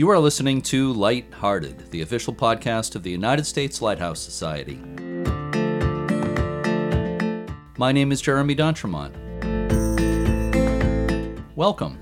You are listening to Light-Hearted, the official podcast of the United States Lighthouse Society. My name is Jeremy D'Entremont. Welcome.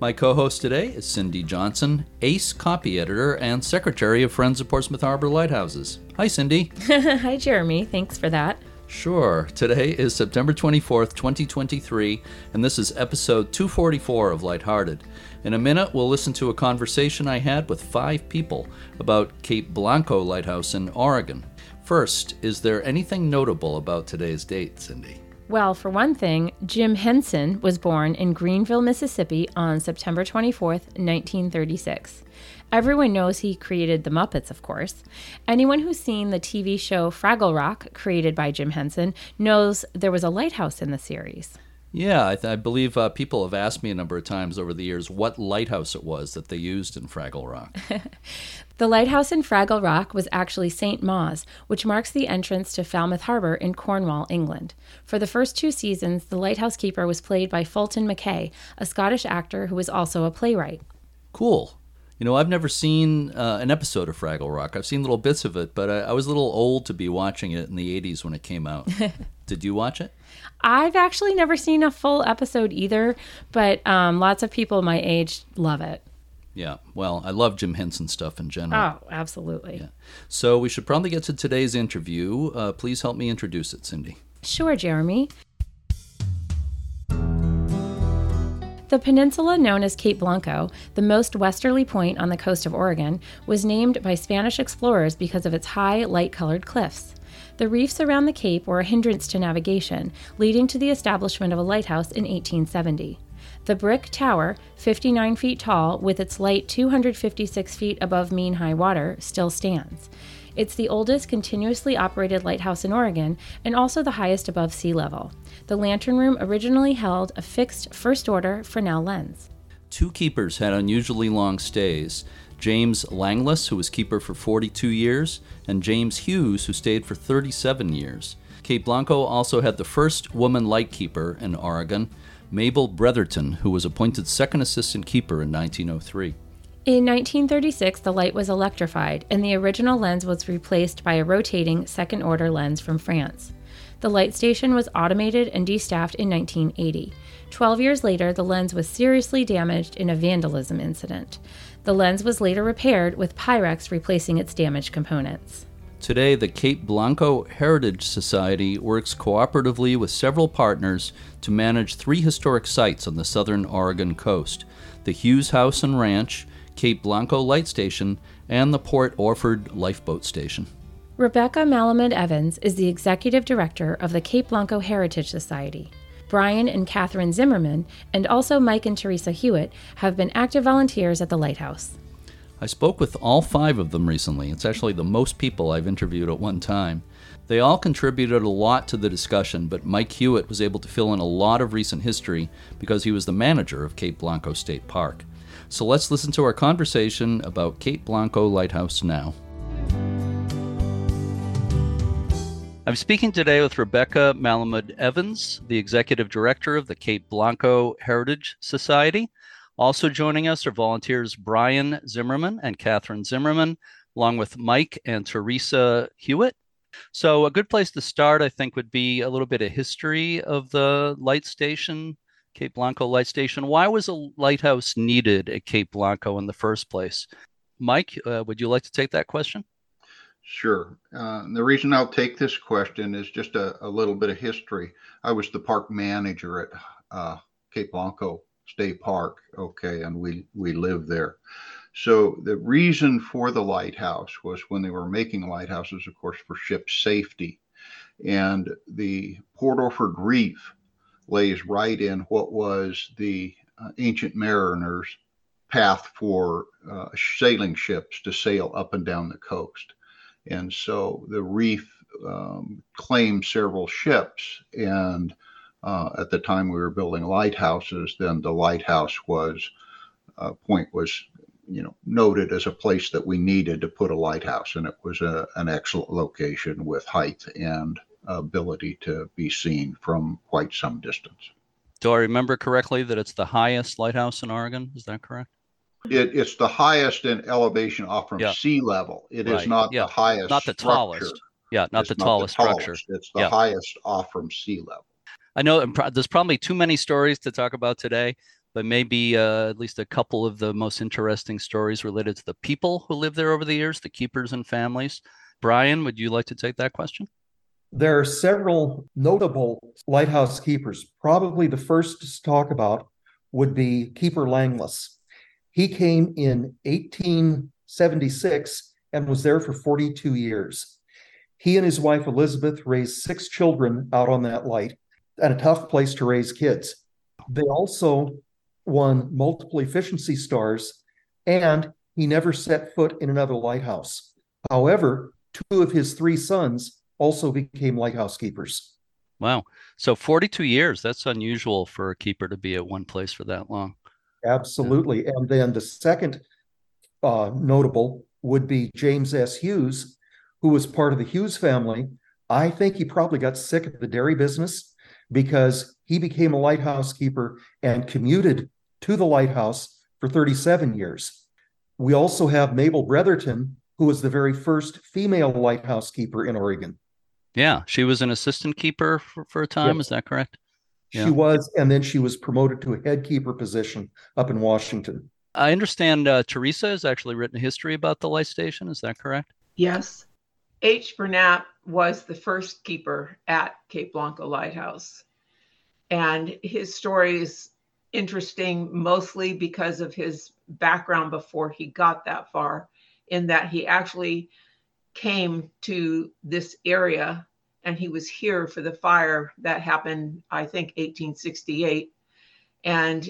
My co host today is Cindy Johnson, ace copy editor and secretary of Friends of Portsmouth Harbor Lighthouses. Hi, Cindy. Hi, Jeremy. Thanks for that. Sure. Today is September 24th, 2023, and this is episode 244 of Lighthearted. In a minute, we'll listen to a conversation I had with five people about Cape Blanco Lighthouse in Oregon. First, is there anything notable about today's date, Cindy? Well, for one thing, Jim Henson was born in Greenville, Mississippi on September 24th, 1936. Everyone knows he created the Muppets, of course. Anyone who's seen the TV show Fraggle Rock, created by Jim Henson, knows there was a lighthouse in the series. Yeah, I, th- I believe uh, people have asked me a number of times over the years what lighthouse it was that they used in Fraggle Rock. the lighthouse in Fraggle Rock was actually St. Mawes, which marks the entrance to Falmouth Harbor in Cornwall, England. For the first two seasons, the lighthouse keeper was played by Fulton Mackay, a Scottish actor who was also a playwright. Cool. You know, I've never seen uh, an episode of Fraggle Rock. I've seen little bits of it, but I, I was a little old to be watching it in the 80s when it came out. Did you watch it? I've actually never seen a full episode either, but um, lots of people my age love it. Yeah, well, I love Jim Henson stuff in general. Oh, absolutely. Yeah. So we should probably get to today's interview. Uh, please help me introduce it, Cindy. Sure, Jeremy. The peninsula known as Cape Blanco, the most westerly point on the coast of Oregon, was named by Spanish explorers because of its high, light colored cliffs. The reefs around the cape were a hindrance to navigation, leading to the establishment of a lighthouse in 1870. The brick tower, 59 feet tall, with its light 256 feet above mean high water, still stands. It's the oldest continuously operated lighthouse in Oregon and also the highest above sea level. The lantern room originally held a fixed first order Fresnel lens. Two keepers had unusually long stays James Langlois, who was keeper for 42 years, and James Hughes, who stayed for 37 years. Cape Blanco also had the first woman lightkeeper in Oregon, Mabel Bretherton, who was appointed second assistant keeper in 1903. In 1936, the light was electrified, and the original lens was replaced by a rotating second order lens from France. The light station was automated and destaffed in 1980. Twelve years later, the lens was seriously damaged in a vandalism incident. The lens was later repaired, with Pyrex replacing its damaged components. Today, the Cape Blanco Heritage Society works cooperatively with several partners to manage three historic sites on the southern Oregon coast the Hughes House and Ranch, Cape Blanco Light Station, and the Port Orford Lifeboat Station. Rebecca Malamud Evans is the executive director of the Cape Blanco Heritage Society. Brian and Katherine Zimmerman, and also Mike and Theresia Hewitt, have been active volunteers at the lighthouse. I spoke with all five of them recently. It's actually the most people I've interviewed at one time. They all contributed a lot to the discussion, but Mike Hewitt was able to fill in a lot of recent history because he was the manager of Cape Blanco State Park. So let's listen to our conversation about Cape Blanco Lighthouse now. I'm speaking today with Rebecca Malamud Evans, the executive director of the Cape Blanco Heritage Society. Also joining us are volunteers Brian Zimmerman and Katherine Zimmerman, along with Mike and Theresia Hewitt. So, a good place to start, I think, would be a little bit of history of the light station Cape Blanco Light Station. Why was a lighthouse needed at Cape Blanco in the first place? Mike, uh, would you like to take that question? Sure. Uh, the reason I'll take this question is just a, a, little bit of history. I was the park manager at uh, Cape Blanco State Park, okay, and we, we live there. So the reason for the lighthouse was when they were making lighthouses, of course, for ship safety. And the Port Orford Reef lays right in what was the uh, ancient mariners' path for uh, sailing ships to sail up and down the coast. And so the reef um, claimed several ships. And uh, at the time we were building lighthouses, then the lighthouse was uh, point was you know noted as a place that we needed to put a lighthouse, and it was a, an excellent location with height and ability to be seen from quite some distance. Do I remember correctly that it's the highest lighthouse in Oregon? Is that correct? It, it's the highest in elevation off from Yeah. sea level. It is Right. not Yeah. the highest. Not the structure. tallest. Yeah, not It's the tallest structure. It's the Yeah. highest off from sea level. I know there's probably too many stories to talk about today, but maybe uh, at least a couple of the most interesting stories related to the people who lived there over the years, the keepers and families. Brian, would you like to take that question? There are several notable lighthouse keepers. Probably the first to talk about would be Keeper Langlois. He came in 1876 and was there for 42 years. He and his wife Elizabeth raised six children out on that light, and a tough place to raise kids. They also won multiple efficiency stars, and he never set foot in another lighthouse. However, two of his three sons also became lighthouse keepers. Wow. So 42 years, that's unusual for a keeper to be at one place for that long. Absolutely. And then the second uh, notable would be James S. Hughes, who was part of the Hughes family. I think he probably got sick of the dairy business because he became a lighthouse keeper and commuted to the lighthouse for 37 years. We also have Mabel Bretherton, who was the very first female lighthouse keeper in Oregon. Yeah, she was an assistant keeper for, for a time. Yes. Is that correct? Yeah. She was, and then she was promoted to a head keeper position up in Washington. I understand uh, Theresia has actually written a history about the light station. Is that correct? Yes. H. Burnap was the first keeper at Cape Blanco Lighthouse. And his story is interesting mostly because of his background before he got that far, in that he actually came to this area and he was here for the fire that happened, I think, 1868. And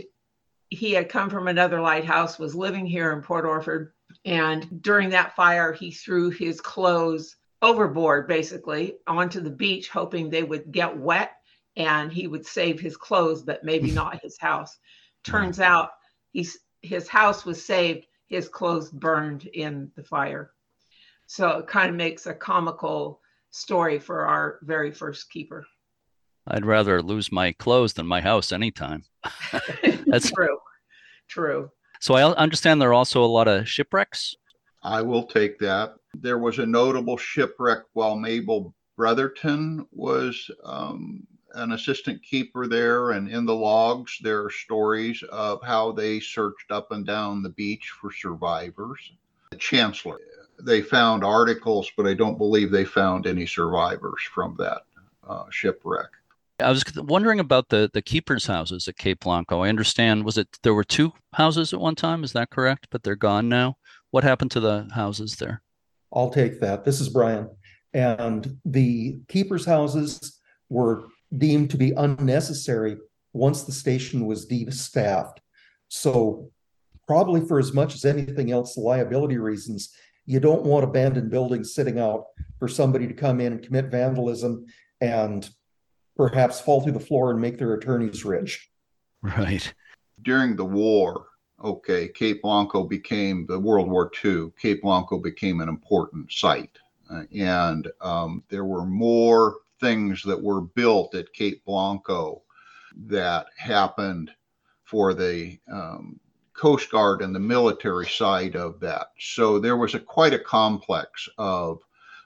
he had come from another lighthouse, was living here in Port Orford. And during that fire, he threw his clothes overboard, basically, onto the beach, hoping they would get wet and he would save his clothes, but maybe not his house. Turns out he's, his house was saved, his clothes burned in the fire. So it kind of makes a comical story for our very first keeper. I'd rather lose my clothes than my house anytime. That's- true. True. So I understand there are also a lot of shipwrecks. I will take that. There was a notable shipwreck while Mabel Bretherton was um, an assistant keeper there, and in the logs there are stories of how they searched up and down the beach for survivors. The Chancellor, they found articles, but I don't believe they found any survivors from that uh, shipwreck. I was wondering about the the keepers' houses at Cape Blanco. I understand was it there were two houses at one time? Is that correct? But they're gone now. What happened to the houses there? I'll take that. This is Brian. And the keepers' houses were deemed to be unnecessary once the station was de-staffed. So, probably for as much as anything else, liability reasons, you don't want abandoned buildings sitting out for somebody to come in and commit vandalism and perhaps fall through the floor and make their attorneys rich. Right. During the war, okay, Cape Blanco became the World War II. Cape Blanco became an important site, uh, and um, there were more things that were built at Cape Blanco that happened for the um, Coast Guard and the military side of that. So there was a quite a complex of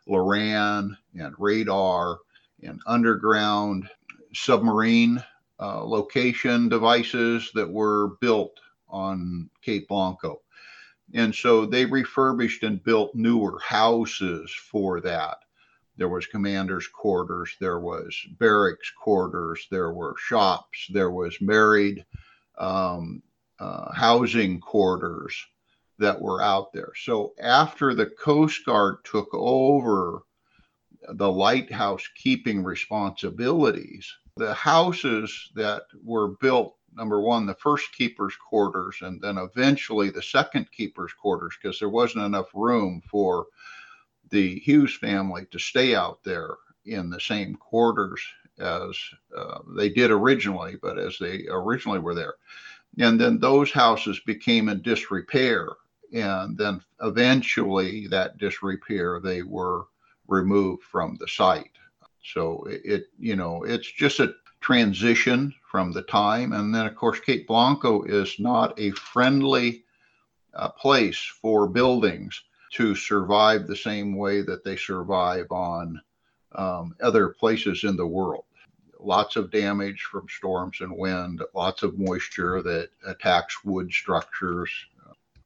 Loran and radar and underground submarine uh, location devices that were built on Cape Blanco. And so they refurbished and built newer houses for that. There was commander's quarters, there was barracks quarters, there were shops, there was married um, uh, housing quarters that were out there. So after the Coast Guard took over the lighthouse keeping responsibilities, the houses that were built number one, the first keeper's quarters, and then eventually the second keeper's quarters, because there wasn't enough room for the Hughes family to stay out there in the same quarters as uh, they did originally, but as they originally were there. And then those houses became in disrepair. And then eventually, that disrepair, they were removed from the site. So it, you know, it's just a transition from the time. And then, of course, Cape Blanco is not a friendly uh, place for buildings to survive the same way that they survive on um, other places in the world. Lots of damage from storms and wind, lots of moisture that attacks wood structures.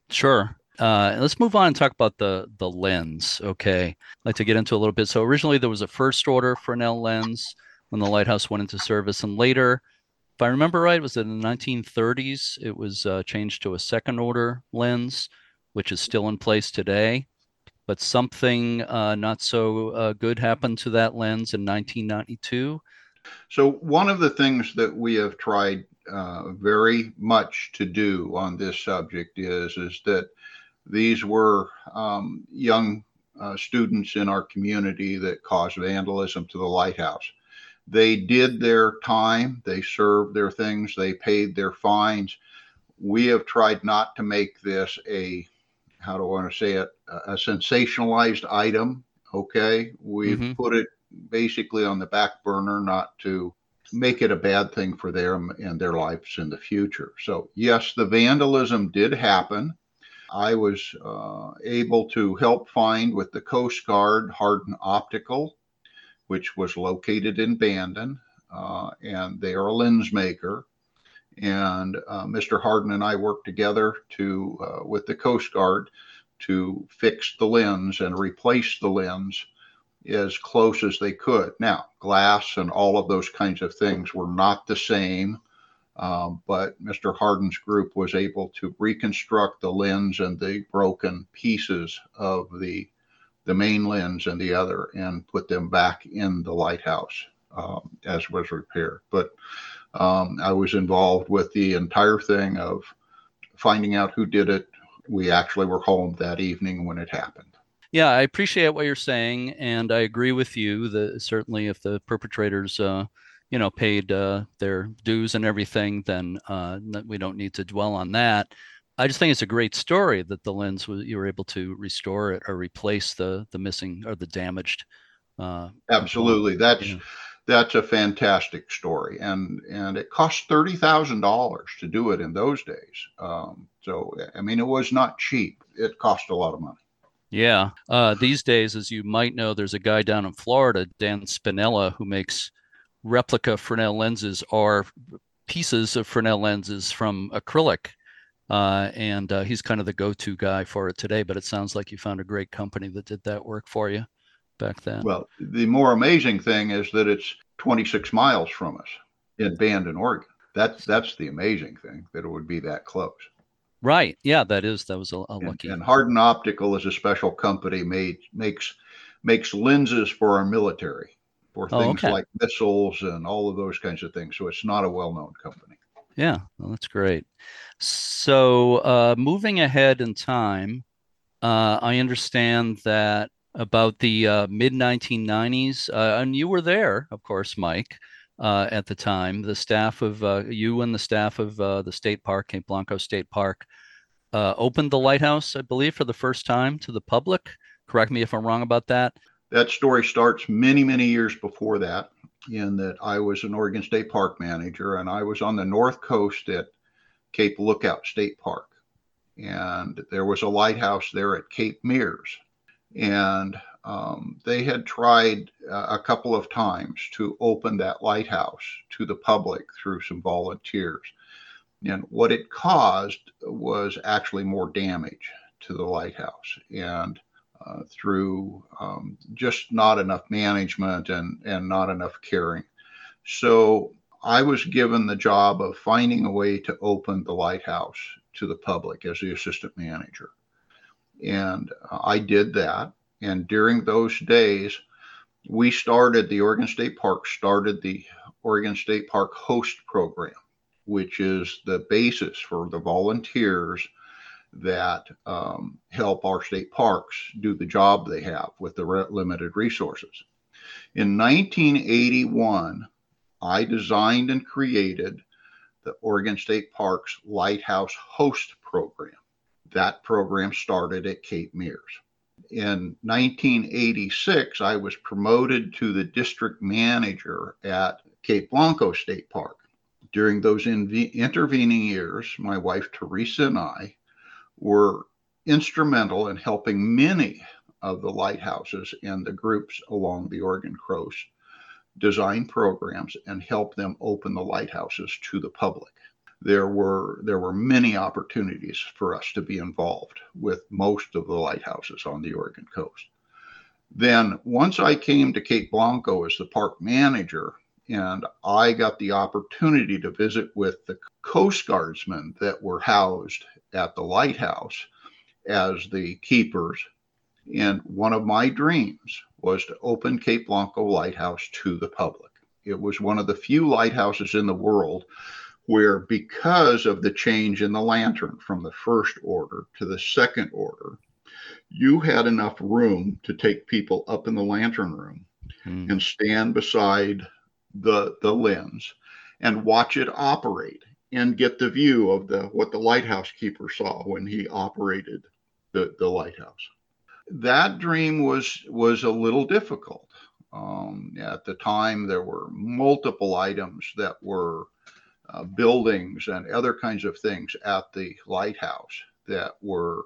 Sure. Uh, let's move on and talk about the the lens. Okay, I'd like to get into a little bit. So originally there was a first order Fresnel lens when the lighthouse went into service, and later, if I remember right, it was in the 1930s. It was uh, changed to a second order lens, which is still in place today. But something uh, not so uh, good happened to that lens in 1992. So one of the things that we have tried uh, very much to do on this subject is is that these were um, young uh, students in our community that caused vandalism to the lighthouse. They did their time, they served their things, they paid their fines. We have tried not to make this a, how do I want to say it, a sensationalized item. Okay. We've mm-hmm. put it basically on the back burner not to make it a bad thing for them and their lives in the future. So, yes, the vandalism did happen. I was uh, able to help find with the Coast Guard Hardin Optical, which was located in Bandon, uh, and they are a lens maker. And uh, Mr. Hardin and I worked together to uh, with the Coast Guard to fix the lens and replace the lens as close as they could. Now, glass and all of those kinds of things were not the same um, but Mr. Hardin's group was able to reconstruct the lens and the broken pieces of the the main lens and the other and put them back in the lighthouse um, as was repaired. But um, I was involved with the entire thing of finding out who did it. We actually were home that evening when it happened. Yeah, I appreciate what you're saying, and I agree with you that certainly if the perpetrators uh, you know paid uh, their dues and everything, then uh, we don't need to dwell on that. I just think it's a great story that the lens was you were able to restore it or replace the the missing or the damaged. Uh, Absolutely, that's you know. that's a fantastic story, and and it cost thirty thousand dollars to do it in those days. Um, so I mean, it was not cheap. It cost a lot of money. Yeah. Uh, these days, as you might know, there's a guy down in Florida, Dan Spinella, who makes replica Fresnel lenses are pieces of Fresnel lenses from acrylic. Uh, and uh, he's kind of the go-to guy for it today. But it sounds like you found a great company that did that work for you back then. Well, the more amazing thing is that it's 26 miles from us in Bandon, Oregon. That's that's the amazing thing that it would be that close. Right. Yeah, that is that was a, a lucky. And, and Hardin Optical is a special company made makes makes lenses for our military for oh, things okay. like missiles and all of those kinds of things. So it's not a well known company. Yeah, well, that's great. So uh, moving ahead in time, uh, I understand that about the uh, mid 1990s, uh, and you were there, of course, Mike. Uh, at the time, the staff of uh, you and the staff of the state park, Cape Blanco State Park, opened the lighthouse, I believe, for the first time to the public. Correct me if I'm wrong about that that story starts many, many years before that, in that I was an Oregon State Park manager and I was on the north coast at Cape Lookout State Park. And there was a lighthouse there at Cape Meares. And um, they had tried uh, a couple of times to open that lighthouse to the public through some volunteers. And what it caused was actually more damage to the lighthouse. And uh, through um, just not enough management and, and not enough caring. So I was given the job of finding a way to open the lighthouse to the public as the assistant manager. And uh, I did that. And during those days, we started, the Oregon State Park started the Oregon State Park Host Program, which is the basis for the volunteers that um, help our state parks do the job they have with the re- limited resources. In 1981, I designed and created the Oregon State Parks Lighthouse Host Program. That program started at Cape Meares. In 1986, I was promoted to the district manager at Cape Blanco State Park. During those inv- intervening years, my wife Theresia and I were instrumental in helping many of the lighthouses and the groups along the Oregon coast design programs and help them open the lighthouses to the public. There were there were many opportunities for us to be involved with most of the lighthouses on the Oregon coast. Then once I came to Cape Blanco as the park manager, and I got the opportunity to visit with the Coast Guardsmen that were housed at the lighthouse as the keepers. And one of my dreams was to open Cape Blanco Lighthouse to the public. It was one of the few lighthouses in the world where, because of the change in the lantern from the first order to the second order, you had enough room to take people up in the lantern room mm. and stand beside the the lens and watch it operate and get the view of the what the lighthouse keeper saw when he operated the, the lighthouse. That dream was was a little difficult. Um, at the time, there were multiple items that were uh, buildings and other kinds of things at the lighthouse that were,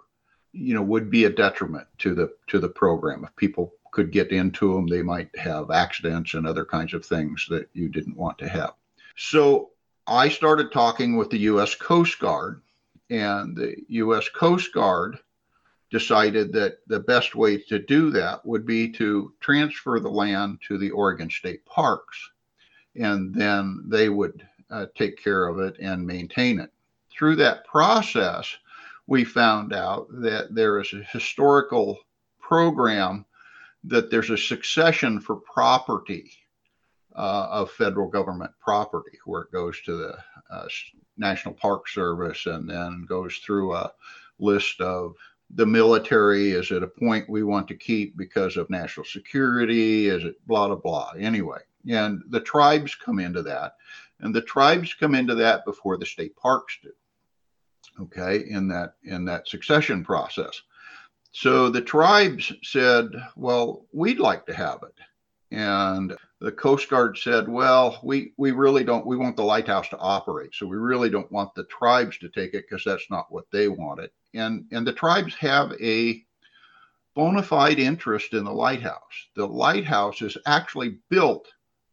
you know, would be a detriment to the to the program. If people could get into them, they might have accidents and other kinds of things that you didn't want to have. So I started talking with the U.S. Coast Guard, and the U.S. Coast Guard decided that the best way to do that would be to transfer the land to the Oregon State Parks, and then they would uh, take care of it and maintain it. Through that process, we found out that there is a historical program that there's a succession for property uh, of federal government property where it goes to the uh, National Park Service and then goes through a list of the military. Is it a point we want to keep because of national security? Is it blah blah blah. Anyway and the tribes come into that and the tribes come into that before the state parks do okay in that in that succession process so the tribes said well we'd like to have it and the coast guard said well we we really don't we want the lighthouse to operate so we really don't want the tribes to take it because that's not what they wanted and and the tribes have a bona fide interest in the lighthouse. The lighthouse is actually built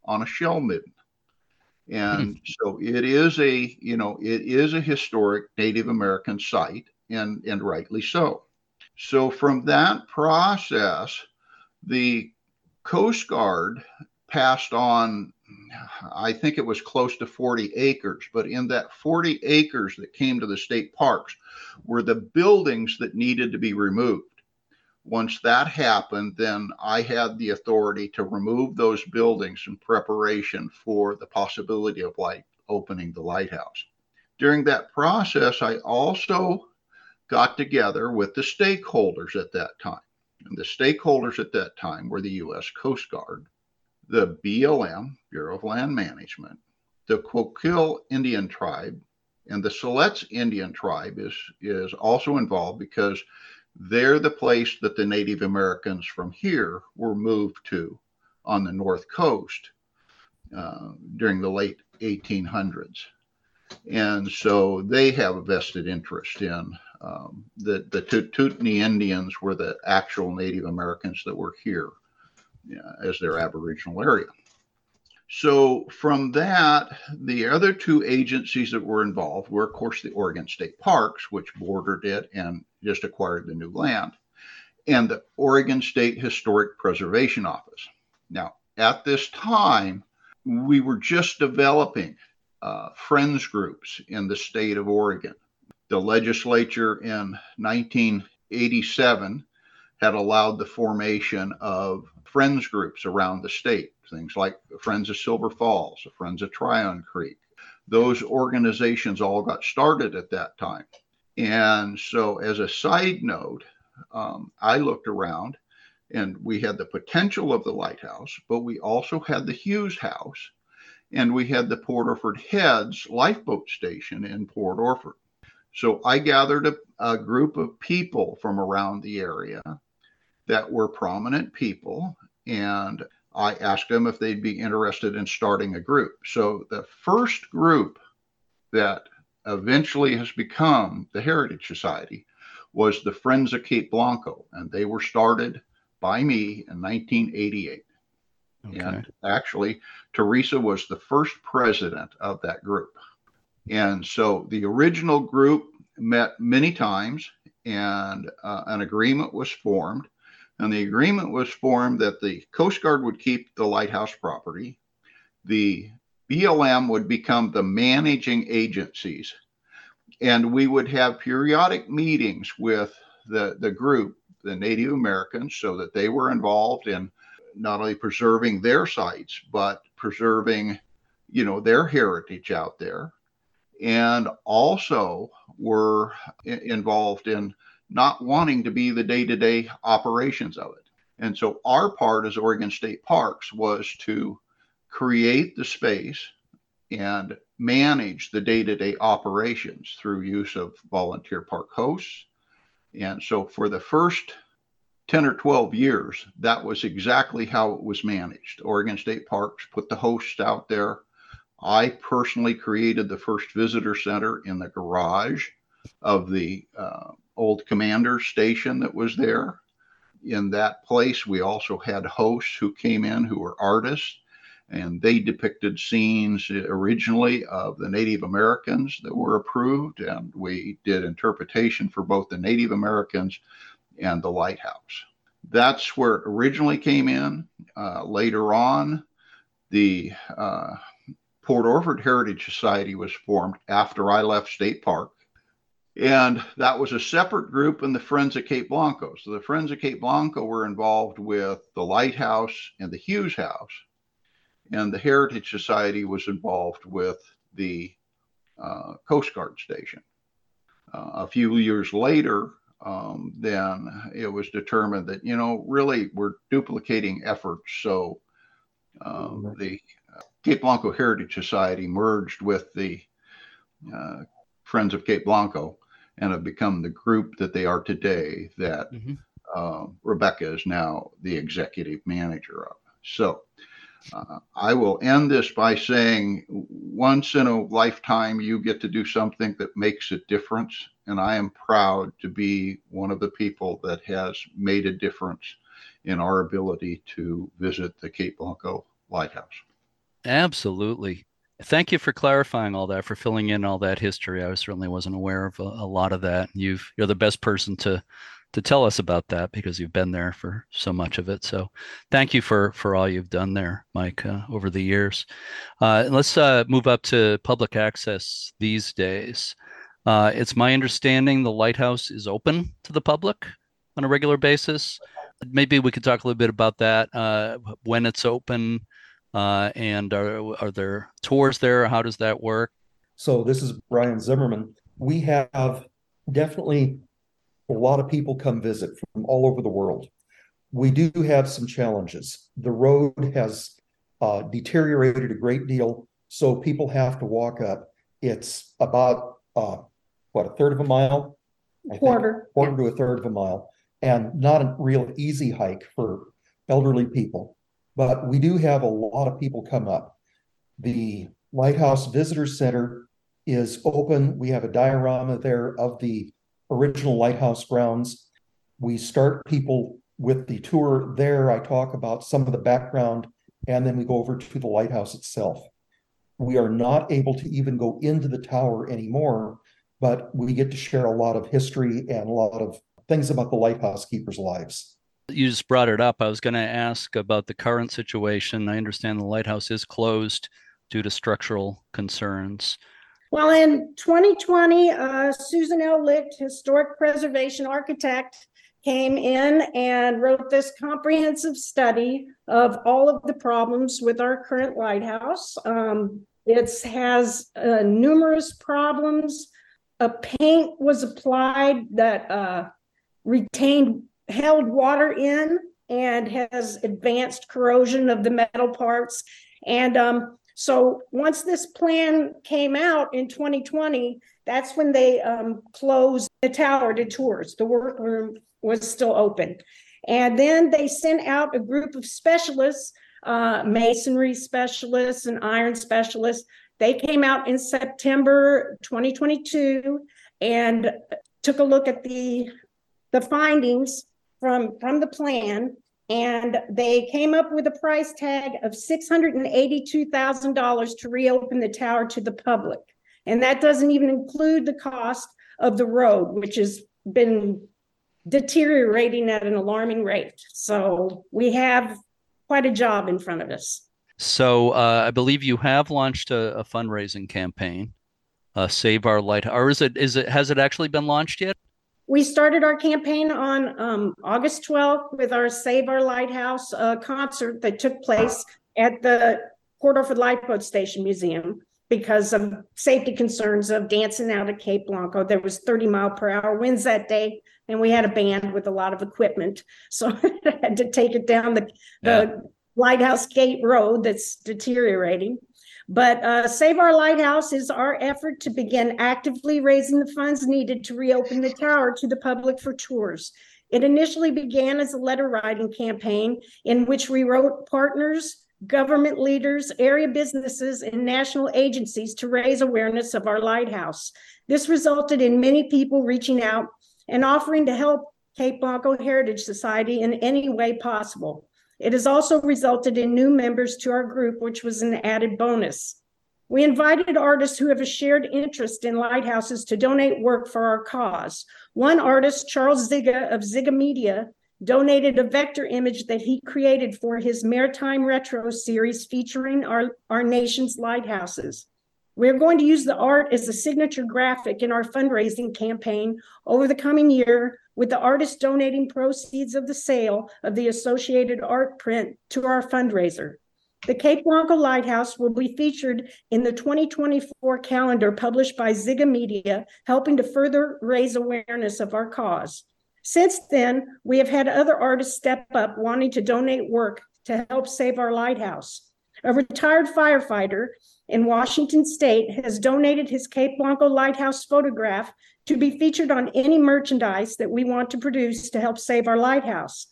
on a shell midden. And hmm. so it is a, you know, it is a historic Native American site and and rightly so. So from that process, the Coast Guard passed on I think it was close to 40 acres, but in that 40 acres that came to the state parks were the buildings that needed to be removed. Once that happened, then I had the authority to remove those buildings in preparation for the possibility of light opening the lighthouse. During that process, I also got together with the stakeholders at that time. And the stakeholders at that time were the U.S. Coast Guard, the BLM, Bureau of Land Management, the Coquille Indian Tribe, and the Siletz Indian Tribe is, is also involved because they're the place that the Native Americans from here were moved to on the North Coast uh, during the late 1800s. And so they have a vested interest in um, the, the Indians were the actual Native Americans that were here as their Aboriginal area. So, from that, the other two agencies that were involved were, of course, the Oregon State Parks, which bordered it and just acquired the new land, and the Oregon State Historic Preservation Office. Now, at this time, we were just developing uh, friends groups in the state of Oregon. The legislature in 1987 had allowed the formation of friends groups around the state, things like Friends of Silver Falls, Friends of Tryon Creek. Those organizations all got started at that time. And so, as a side note, um, I looked around and we had the potential of the lighthouse, but we also had the Hughes House and we had the Port Orford Heads lifeboat station in Port Orford. So I gathered a, a group of people from around the area that were prominent people. And I asked them if they'd be interested in starting a group. So the first group that eventually has become the Heritage Society was the Friends of Cape Blanco, and they were started by me in 1988. Okay. And actually, Theresia was the first president of that group. And so the original group met many times, and uh, an agreement was formed. And the agreement was formed that the Coast Guard would keep the lighthouse property, the BLM would become the managing agencies, and we would have periodic meetings with the, the group, the Native Americans, so that they were involved in not only preserving their sites, but preserving, you know, their heritage out there. And also were involved in not wanting to be the day to day operations of it. And so our part as Oregon State Parks was to create the space and manage the day to day operations through use of volunteer park hosts. And so for the first 10 or 12 years, that was exactly how it was managed. Oregon State Parks put the hosts out there. I personally created the first visitor center in the garage of the uh, old commander station that was there. In that place, we also had hosts who came in who were artists, and they depicted scenes originally of the Native Americans that were approved, and we did interpretation for both the Native Americans and the lighthouse. That's where it originally came in. Uh, later on, the uh, Port Orford Heritage Society was formed after I left State Park. And that was a separate group in the Friends of Cape Blanco. So the Friends of Cape Blanco were involved with the Lighthouse and the Hughes House. And the Heritage Society was involved with the uh, Coast Guard Station. Uh, a few years later, um, then it was determined that you know really we're duplicating efforts. So um, the uh, Cape Blanco Heritage Society merged with the uh, Friends of Cape Blanco and have become the group that they are today. That mm-hmm. uh, Rebecca is now the executive manager of. So. Uh, I will end this by saying once in a lifetime, you get to do something that makes a difference and I am proud to be one of the people that has made a difference in our ability to visit the Cape Blanco Lighthouse. Absolutely. Thank you for clarifying all that, for filling in all that history. I certainly wasn't aware of a, a lot of that. You've you're the best person to to tell us about that because you've been there for so much of it. So, thank you for for all you've done there, Mike, uh, over the years. Uh, let's uh, move up to public access these days. Uh, it's my understanding the lighthouse is open to the public on a regular basis. Maybe we could talk a little bit about that uh, when it's open, uh, and are are there tours there? How does that work? So this is Brian Zimmerman. We have definitely a lot of people come visit from all over the world. We do have some challenges. The road has uh, deteriorated a great deal, so people have to walk up. It's about uh, what a third of a mile, quarter, quarter to a third of a mile, and not a real easy hike for elderly people. But we do have a lot of people come up. The Lighthouse Visitor Center is open. We have a diorama there of the original lighthouse grounds. We start people with the tour there. I talk about some of the background, and then we go over to the lighthouse itself. We are not able to even go into the tower anymore but we get to share a lot of history and a lot of things about the lighthouse keepers' lives. You just brought it up. I was going to ask about the current situation. I understand the lighthouse is closed due to structural concerns. Well, in 2020, uh, Susan L. Licht, historic preservation architect, came in and wrote this comprehensive study of all of the problems with our current lighthouse. Um, it has uh, numerous problems a paint was applied that uh, retained held water in and has advanced corrosion of the metal parts and um, so once this plan came out in 2020 that's when they um, closed the tower to tours. The workroom was still open. And then they sent out a group of specialists, uh, masonry specialists and iron specialists. They came out in September 2022 and took a look at the the findings from from the plan and they came up with a price tag of $682,000 to reopen the tower to the public. And that doesn't even include the cost of the road, which has been deteriorating at an alarming rate. So we have quite a job in front of us. So uh, I believe you have launched a, a fundraising campaign, uh, Save Our Light. Or is it is it has it actually been launched yet? We started our campaign on um, August 12th with our Save Our Lighthouse uh, concert that took place at the Port Orford Lifeboat Station Museum because of safety concerns of dancing out at Cape Blanco. There was 30 mile per hour winds that day, and we had a band with a lot of equipment, so I had to take it down the, Yeah. the Lighthouse Gate Road that's deteriorating. But uh, Save Our Lighthouse is our effort to begin actively raising the funds needed to reopen the tower to the public for tours. It initially began as a letter writing campaign in which we wrote partners, government leaders, area businesses, and national agencies to raise awareness of our lighthouse. This resulted in many people reaching out and offering to help Cape Blanco Heritage Society in any way possible. It has also resulted in new members to our group, which was an added bonus. We invited artists who have a shared interest in lighthouses to donate work for our cause. One artist, Charles Ziga of Ziga Media, donated a vector image that he created for his Maritime Retro series featuring our, our nation's lighthouses. We're going to use the art as a signature graphic in our fundraising campaign over the coming year, with the artist donating proceeds of the sale of the associated art print to our fundraiser. The Cape Blanco Lighthouse will be featured in the 2024 calendar published by Ziga Media, helping to further raise awareness of our cause. Since then, we have had other artists step up wanting to donate work to help save our lighthouse. A retired firefighter in Washington state has donated his Cape Blanco Lighthouse photograph to be featured on any merchandise that we want to produce to help save our lighthouse.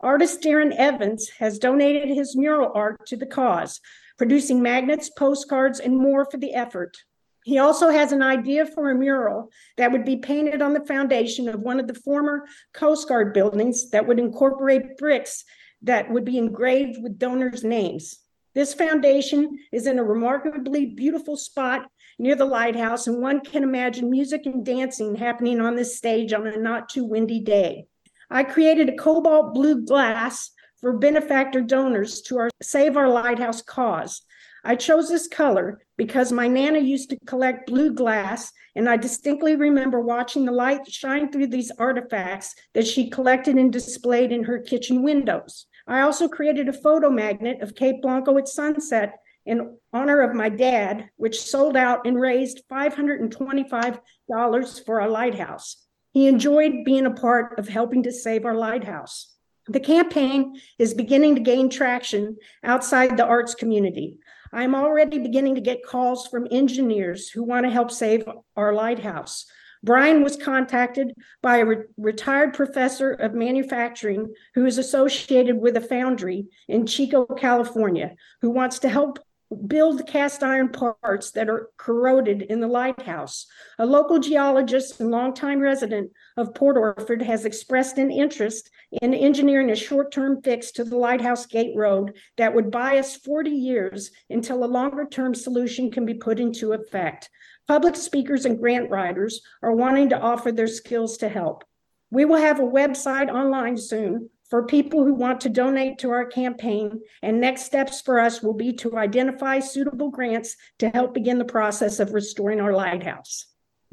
Artist Darren Evans has donated his mural art to the cause, producing magnets, postcards, and more for the effort. He also has an idea for a mural that would be painted on the foundation of one of the former Coast Guard buildings that would incorporate bricks that would be engraved with donors' names. This foundation is in a remarkably beautiful spot near the lighthouse, and one can imagine music and dancing happening on this stage on a not too windy day. I created a cobalt blue glass for benefactor donors to our Save Our Lighthouse cause. I chose this color because my Nana used to collect blue glass, and I distinctly remember watching the light shine through these artifacts that she collected and displayed in her kitchen windows. I also created a photo magnet of Cape Blanco at sunset in honor of my dad, which sold out and raised $525 for our lighthouse. He enjoyed being a part of helping to save our lighthouse. The campaign is beginning to gain traction outside the arts community. I'm already beginning to get calls from engineers who want to help save our lighthouse. Brian was contacted by a re- retired professor of manufacturing who is associated with a foundry in Chico, California, who wants to help build cast iron parts that are corroded in the lighthouse. A local geologist and longtime resident of Port Orford has expressed an interest in engineering a short-term fix to the Lighthouse Gate Road that would buy us 40 years until a longer-term solution can be put into effect. Public speakers and grant writers are wanting to offer their skills to help. We will have a website online soon for people who want to donate to our campaign, and next steps for us will be to identify suitable grants to help begin the process of restoring our lighthouse.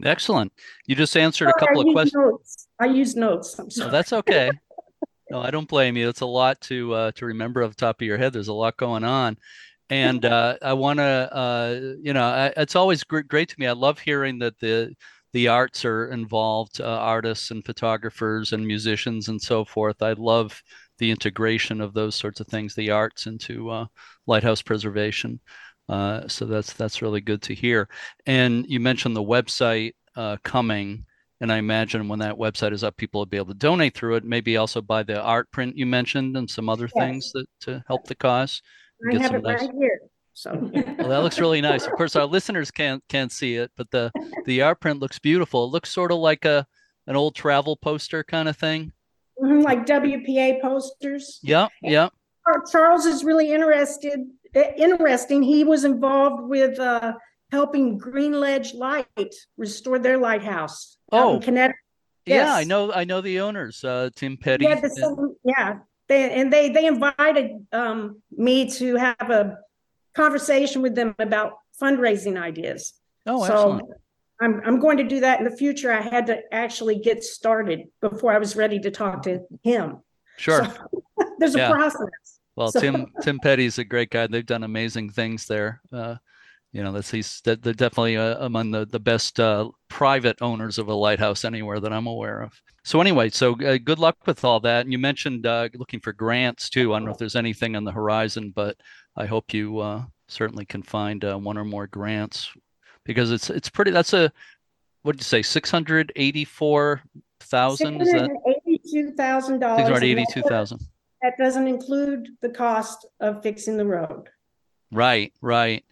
Excellent. You just answered a couple of questions. notes. I use notes. I'm No, sorry. that's okay. No, I don't blame you. It's a lot to uh, to remember off the top of your head. There's a lot going on, and uh, I want to, uh, you know, I, it's always great, great to me. I love hearing that the the arts are involved, uh, artists and photographers and musicians and so forth. I love the integration of those sorts of things, the arts into uh, lighthouse preservation. Uh, so that's that's really good to hear. And you mentioned the website uh, coming and I imagine when that website is up, people will be able to donate through it. Maybe also buy the art print you mentioned and some other Yes. things that to help the cause. I Get have some it nice- right here, so. Well, that looks really nice. Of course, our listeners can't can't see it, but the the art print looks beautiful. It looks sort of like a an old travel poster kind of thing. Mhm, Like WPA posters. Yep, yep. Charles is really interested, eh, interesting. He was involved with uh, helping Greens Ledge Light restore their lighthouse. out in Oh. Connecticut. Yeah, I know. I know the owners, uh, Tim Petty. Yeah, the and- yeah. They, and they, they invited um, me to have a conversation with them about fundraising ideas. oh, So excellent. I'm, I'm going to do that in the future. I had to actually get started before I was ready to talk to him. Sure. So, There's a Yeah. process. Well, So- Tim Tim Petty's a great guy. They've done amazing things there. Uh, you know, that's he's that they're definitely uh, among the the best uh, private owners of a lighthouse anywhere that I'm aware of. So anyway, so uh, good luck with all that. And you mentioned uh, looking for grants too. I don't know if there's anything on the horizon, but I hope you uh, certainly can find uh, one or more grants because it's it's pretty. That's a what did you say? Six hundred eighty-four thousand. Is that Eighty-two thousand dollars. six hundred eighty-two thousand? That doesn't include the cost of fixing the road. Right, right.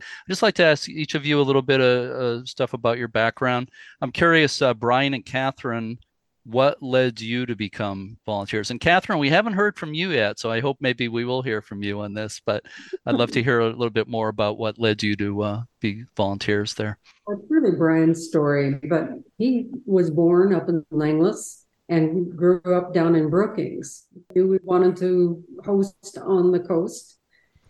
I'd just like to ask each of you a little bit of uh, stuff about your background. I'm curious, uh, Brian and Katherine, what led you to become volunteers? And Katherine, we haven't heard from you yet, so I hope maybe we will hear from you on this. But I'd love to hear a little bit more about what led you to uh, be volunteers there. It's really Brian's story, but he was born up in Langlois and grew up down in Brookings. He wanted to host on the coast,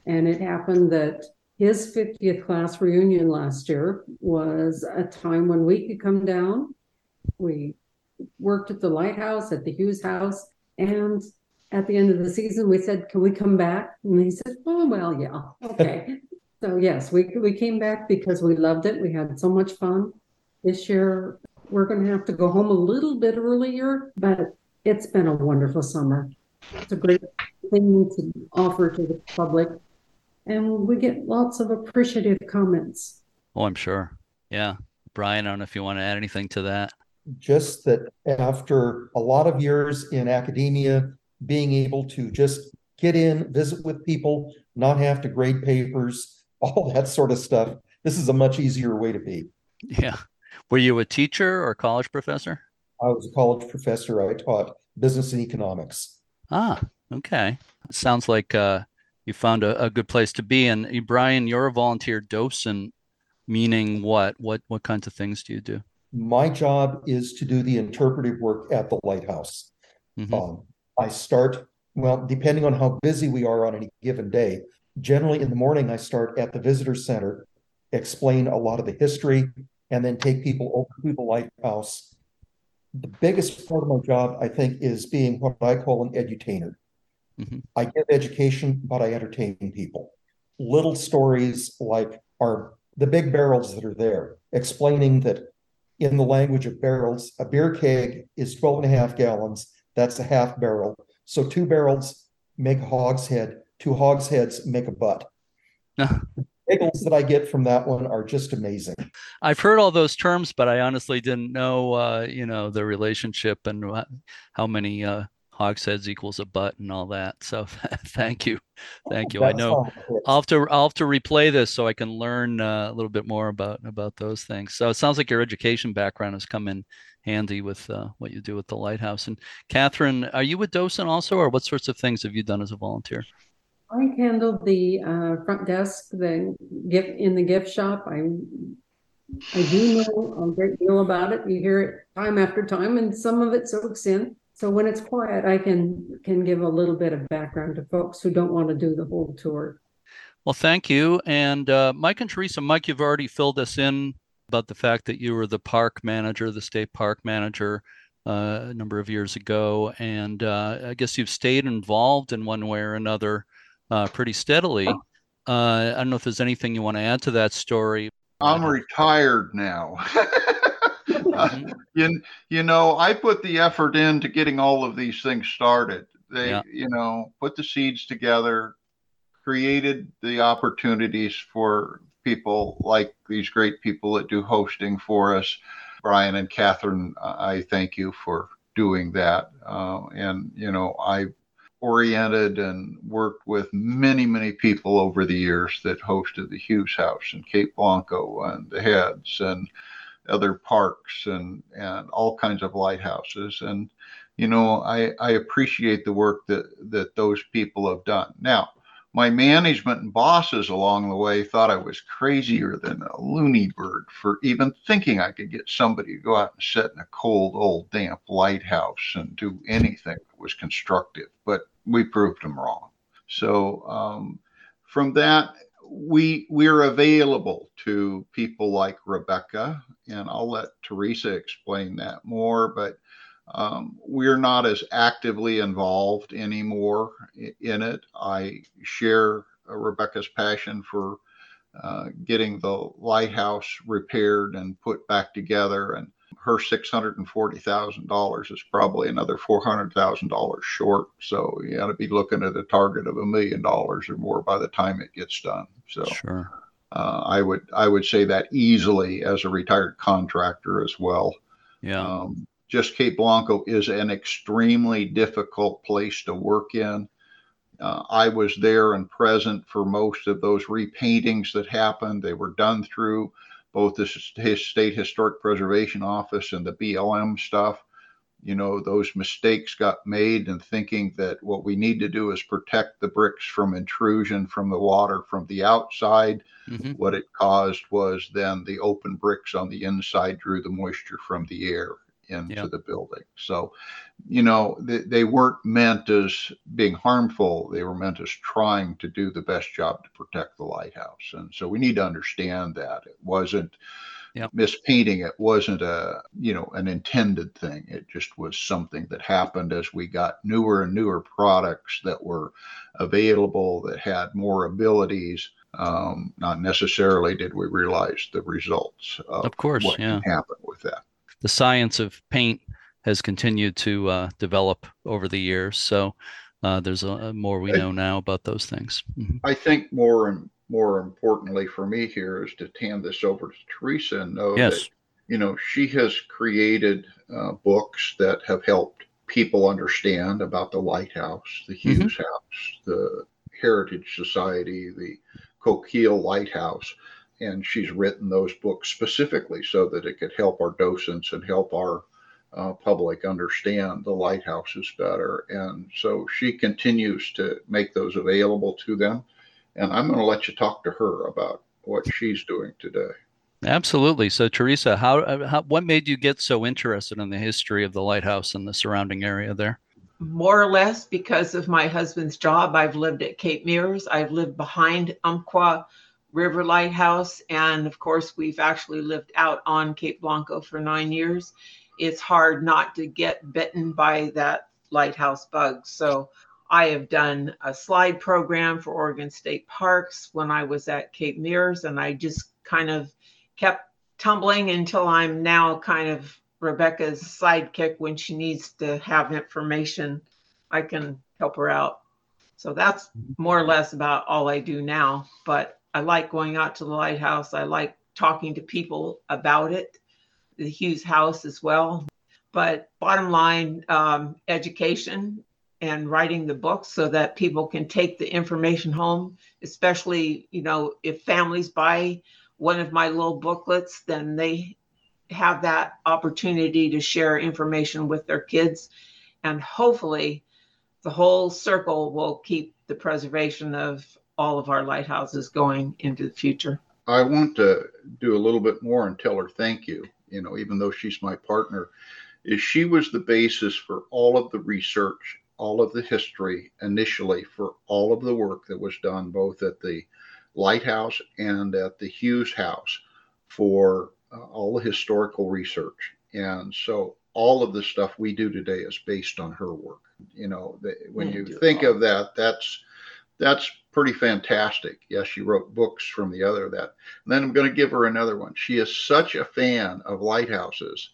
and it happened that his 50th class reunion last year was a time when we could come down. We worked at the lighthouse, at the Hughes House, and at the end of the season, we said, "Can we come back?" And he said, "Oh well, yeah, okay." So yes, we we came back because we loved it. We had so much fun. This year we're going to have to go home a little bit earlier, but it's been a wonderful summer. It's a great thing to offer to the public, and we get lots of appreciative comments. Oh, I'm sure. Yeah. Brian, I don't know if you want to add anything to that. Just that after a lot of years in academia, being able to just get in, visit with people, not have to grade papers, all that sort of stuff, this is a much easier way to be. Yeah. Were you a teacher or college professor? I was a college professor. I taught business and economics. Ah, okay. Sounds like uh, you found a, a good place to be. And uh, Brian, you're a volunteer docent, meaning what? What what kinds of things do you do? My job is to do the interpretive work at the lighthouse. Mhm. Um, I start, well, depending on how busy we are on any given day, generally in the morning, I start at the visitor center, explain a lot of the history, and then take people over to the lighthouse. The biggest part of my job, I think, is being what I call an edutainer. Mhm. I give education, but I entertain people. Little stories like are the big barrels that are there, explaining that in the language of barrels, a beer keg is 12 and a half gallons. That's a half barrel. So two barrels make a hogshead, two hogsheads make a butt. The giggles that I get from that one are just amazing. I've heard all those terms, but I honestly didn't know, uh, you know, the relationship and how many uh, hogsheads equals a butt and all that. So thank you, thank you. I know. how it is. I'll have to I'll have to replay this so I can learn uh, a little bit more about about those things. So it sounds like your education background has come in handy with uh, what you do with the lighthouse. And Katherine, are you a docent also, or what sorts of things have you done as a volunteer? I handled the uh, front desk, the gift in the gift shop. I I do know a great deal about it. You hear it time after time, and some of it soaks in. So when it's quiet, I can can give a little bit of background to folks who don't want to do the whole tour. Well, thank you. And uh, Mike and Theresia, Mike, you've already filled us in about the fact that you were the park manager, the state park manager, uh, a number of years ago, and uh, I guess you've stayed involved in one way or another uh, pretty steadily. Uh, I don't know if there's anything you want to add to that story. I'm retired now. Mhm. you, you know, I put the effort into getting all of these things started. They, Yeah. you know, put the seeds together, created the opportunities for people like these great people that do hosting for us. Brian and Katherine, I thank you for doing that. Uh, and, you know, I oriented and worked with many, many people over the years that hosted the Hughes House and Cape Blanco and the Heads and other parks and, and all kinds of lighthouses. And, you know, I, I appreciate the work that, that those people have done. Now, my management and bosses along the way thought I was crazier than a loony bird for even thinking I could get somebody to go out and sit in a cold, old, damp lighthouse and do anything that was constructive. But we proved them wrong. So um, from that, we we're available to people like Rebecca, and I'll let Theresia explain that more. But um, we're not as actively involved anymore in it. I share uh, Rebecca's passion for uh, getting the lighthouse repaired and put back together, and her $640,000 is probably another $400,000 short. So you got to be looking at a target of a million dollars or more by the time it gets done. So sure. Uh, I would I would say that easily as a retired contractor as well. Yeah. Um, just Cape Blanco is an extremely difficult place to work in. Uh, I was there and present for most of those repaintings that happened. They were done through both the State Historic Preservation Office and the BLM stuff. You know, those mistakes got made in thinking that what we need to do is protect the bricks from intrusion from the water from the outside. Mm-hmm. What it caused was then the open bricks on the inside drew the moisture from the air into yep. the building. So, you know, they, they weren't meant as being harmful. They were meant as trying to do the best job to protect the lighthouse. And so we need to understand that it wasn't yep. mispainting. It wasn't a, you know, an intended thing. It just was something that happened as we got newer and newer products that were available that had more abilities. Um, not necessarily did we realize the results of, of course, what yeah. can happen with that the science of paint has continued to uh, develop over the years. So uh, there's a, more we know now about those things. Mm-hmm. I think more and more importantly for me here is to hand this over to Theresia and know yes. that you know she has created uh, books that have helped people understand about the lighthouse, the Hughes mm-hmm. House, the Heritage Society, the Coquille Lighthouse and she's written those books specifically so that it could help our docents and help our uh, public understand the lighthouses better. And so she continues to make those available to them. And I'm going to let you talk to her about what she's doing today. Absolutely. So, Theresia, how, uh, how what made you get so interested in the history of the lighthouse and the surrounding area there? More or less because of my husband's job. I've lived at Cape Meares. I've lived behind Umpqua River Lighthouse. And of course, we've actually lived out on Cape Blanco for nine years. It's hard not to get bitten by that lighthouse bug. So I have done a slide program for Oregon State Parks when I was at Cape Meares, and I just kind of kept tumbling until I'm now kind of Rebecca's sidekick when she needs to have information. I can help her out. So that's mm-hmm. more or less about all I do now. But I like going out to the lighthouse. I like talking to people about it, the Hughes House as well. But bottom line, um, education and writing the books so that people can take the information home, especially, you know, if families buy one of my little booklets, then they have that opportunity to share information with their kids. And hopefully, the whole circle will keep the preservation of all of our lighthouses going into the future. I want to do a little bit more and tell her thank you. You know, even though she's my partner, is she was the basis for all of the research, all of the history initially for all of the work that was done both at the lighthouse and at the Hughes House for uh, all the historical research. And so all of the stuff we do today is based on her work. You know, the, when yeah, you think of that, that's that's pretty fantastic. Yes, she wrote books from the other that. And then I'm going to give her another one. She is such a fan of lighthouses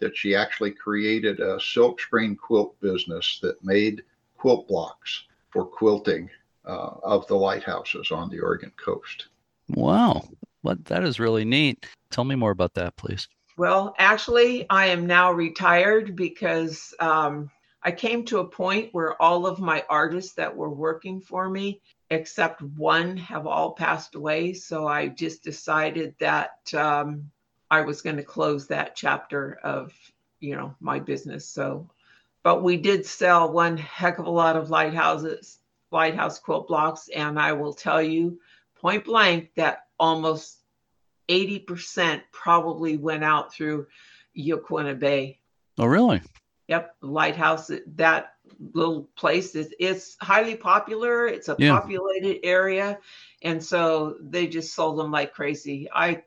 that she actually created a silk screen quilt business that made quilt blocks for quilting uh, of the lighthouses on the Oregon coast. Wow, what that is really neat. Tell me more about that, please. Well, actually, I am now retired because um, I came to a point where all of my artists that were working for me, except one, have all passed away. So I just decided that um, I was going to close that chapter of, you know, my business. So, but we did sell one heck of a lot of lighthouses, lighthouse quilt blocks, and I will tell you point blank that almost 80% probably went out through Yaquina Bay. Oh, really? Yep, lighthouse. That little place is it's highly popular. It's a Yeah. populated area, and so they just sold them like crazy. I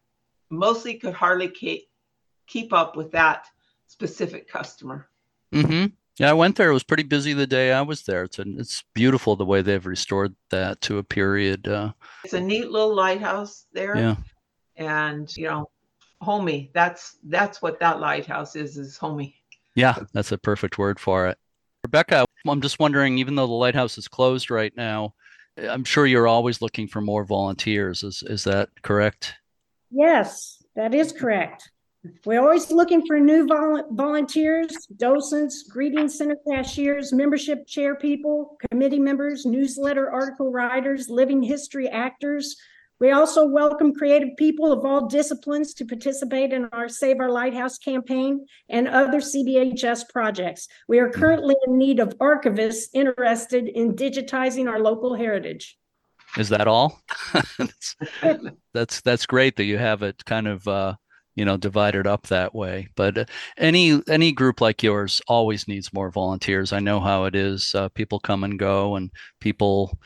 mostly could hardly keep keep up with that specific customer. Mm-hmm. Yeah, I went there. It was pretty busy the day I was there. It's it's beautiful the way they've restored that to a period. Uh, It's a neat little lighthouse there, yeah. and you know, homey. That's that's what that lighthouse is. Is homey. Yeah, that's a perfect word for it. Rebecca, I'm just wondering, even though the lighthouse is closed right now, I'm sure you're always looking for more volunteers. Is is that correct? Yes, that is correct. We're always looking for new vol- volunteers, docents, greeting center cashiers, membership chair people, committee members, newsletter article writers, living history actors. We also welcome creative people of all disciplines to participate in our Save Our Lighthouse campaign and other CBHS projects. We are currently in need of archivists interested in digitizing our local heritage. Is that all? that's, that's that's great that you have it kind of uh, you know divided up that way. But uh, any any group like yours always needs more volunteers. I know how it is. Uh, people come and go, and people.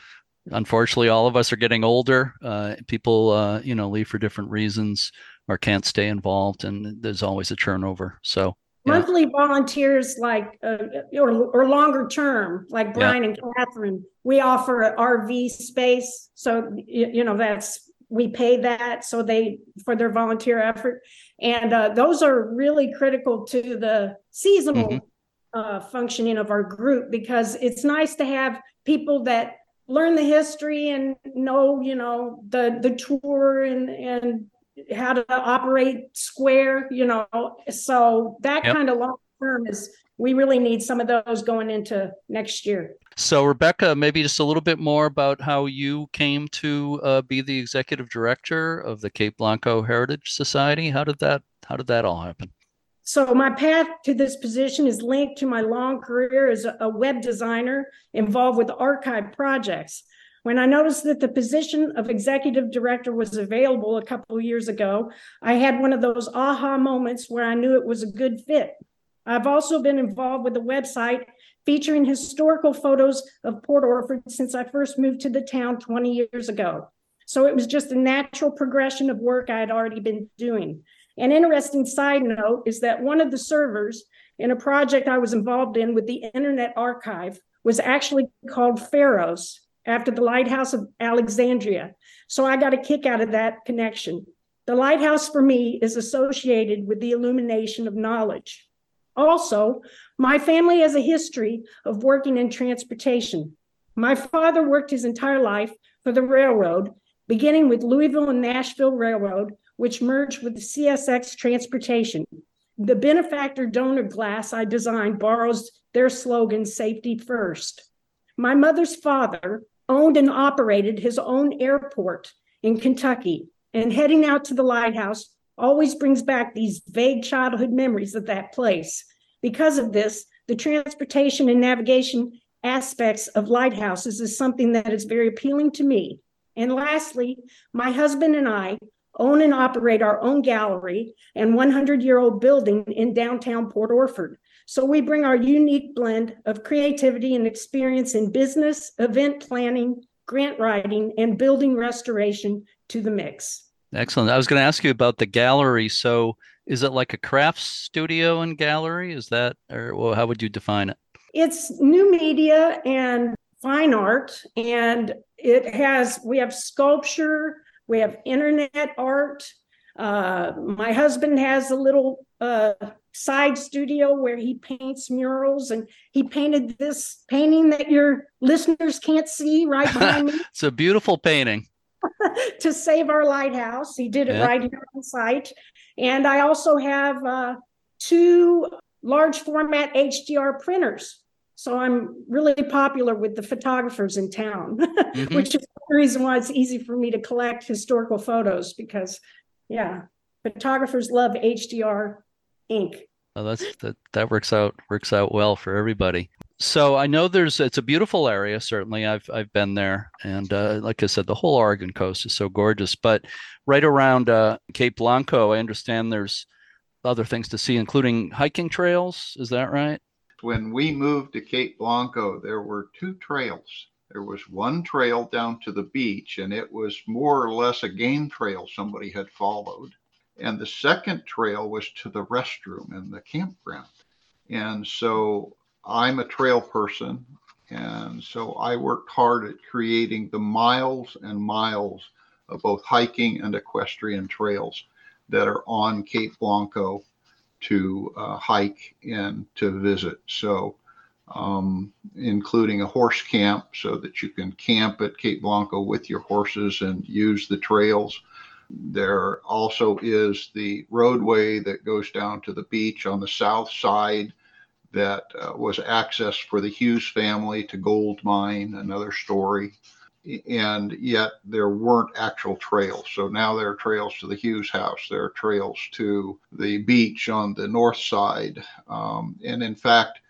Unfortunately, all of us are getting older. Uh, people, uh, you know, leave for different reasons or can't stay involved, and there's always a turnover. So, Yeah. monthly volunteers like uh, or or longer term like brian and Katherine we offer an rv space so you, you know that's we pay that so they for their volunteer effort and uh, those are really critical to the seasonal Mhm. uh, functioning of our group because it's nice to have people that learn the history and know you know the the tour and and how to operate square, you know. So that Yep. kind of long term is we really need some of those going into next year. So, Rebecca, maybe just a little bit more about how you came to uh, be the executive director of the Cape Blanco Heritage Society. How did that How did that all happen? So my path to this position is linked to my long career as a- a web designer involved with archive projects. When I noticed that the position of executive director was available a couple of years ago, I had one of those aha moments where I knew it was a good fit. I've also been involved with the website featuring historical photos of Port Orford since I first moved to the town 20 years ago. So it was just a natural progression of work I had already been doing. An interesting side note is that one of the servers in a project I was involved in with the Internet Archive was actually called Pharos after the Lighthouse of Alexandria. So I got a kick out of that connection. The lighthouse for me is associated with the illumination of knowledge. Also, my family has a history of working in transportation. My father worked his entire life for the railroad, beginning with Louisville and Nashville Railroad, which merged with CSX Transportation. The benefactor donor glass I designed borrows their slogan, safety first. My mother's father owned and operated his own airport in Kentucky, and heading out to the lighthouse always brings back these vague childhood memories of that place. Because of this, the transportation and navigation aspects of lighthouses is something that is very appealing to me. And lastly, my husband and I own and operate our own gallery and 100 year old building in downtown Port Orford. So we bring our unique blend of creativity and experience in business, event planning, grant writing, and building restoration to the mix. Excellent. I was going to ask you about the gallery. So, is it like a crafts studio and gallery? Is that, or well, how would you define it? It's new media and fine art, and it has, we have sculpture, we have internet art. Uh, my husband has a little uh, side studio where he paints murals, and he painted this painting that your listeners can't see right behind me. It's a beautiful painting. to save our lighthouse. He did it Yeah. right here on site. And I also have uh, two large format HDR printers. So I'm really popular with the photographers in town, Mhm. which is the reason why it's easy for me to collect historical photos because, yeah, photographers love HDR ink. Oh, that's that that works out works out well for everybody. So I know there's it's a beautiful area. Certainly, I've I've been there, and uh, like I said, the whole Oregon coast is so gorgeous. But right around uh, Cape Blanco, I understand there's other things to see, including hiking trails. Is that right? When we moved to Cape Blanco, there were two trails. There was one trail down to the beach, and it was more or less a game trail somebody had followed. And the second trail was to the restroom in the campground. And so I'm a trail person. And so I worked hard at creating the miles and miles of both hiking and equestrian trails that are on Cape Blanco to uh, hike and to visit. So, um, including a horse camp so that you can camp at Cape Blanco with your horses and use the trails. There also is the roadway that goes down to the beach on the south side that uh, was access for the Hughes family to gold mine, another story. And yet there weren't actual trails. So now there are trails to the Hughes house. There are trails to the beach on the north side. Um, and in fact,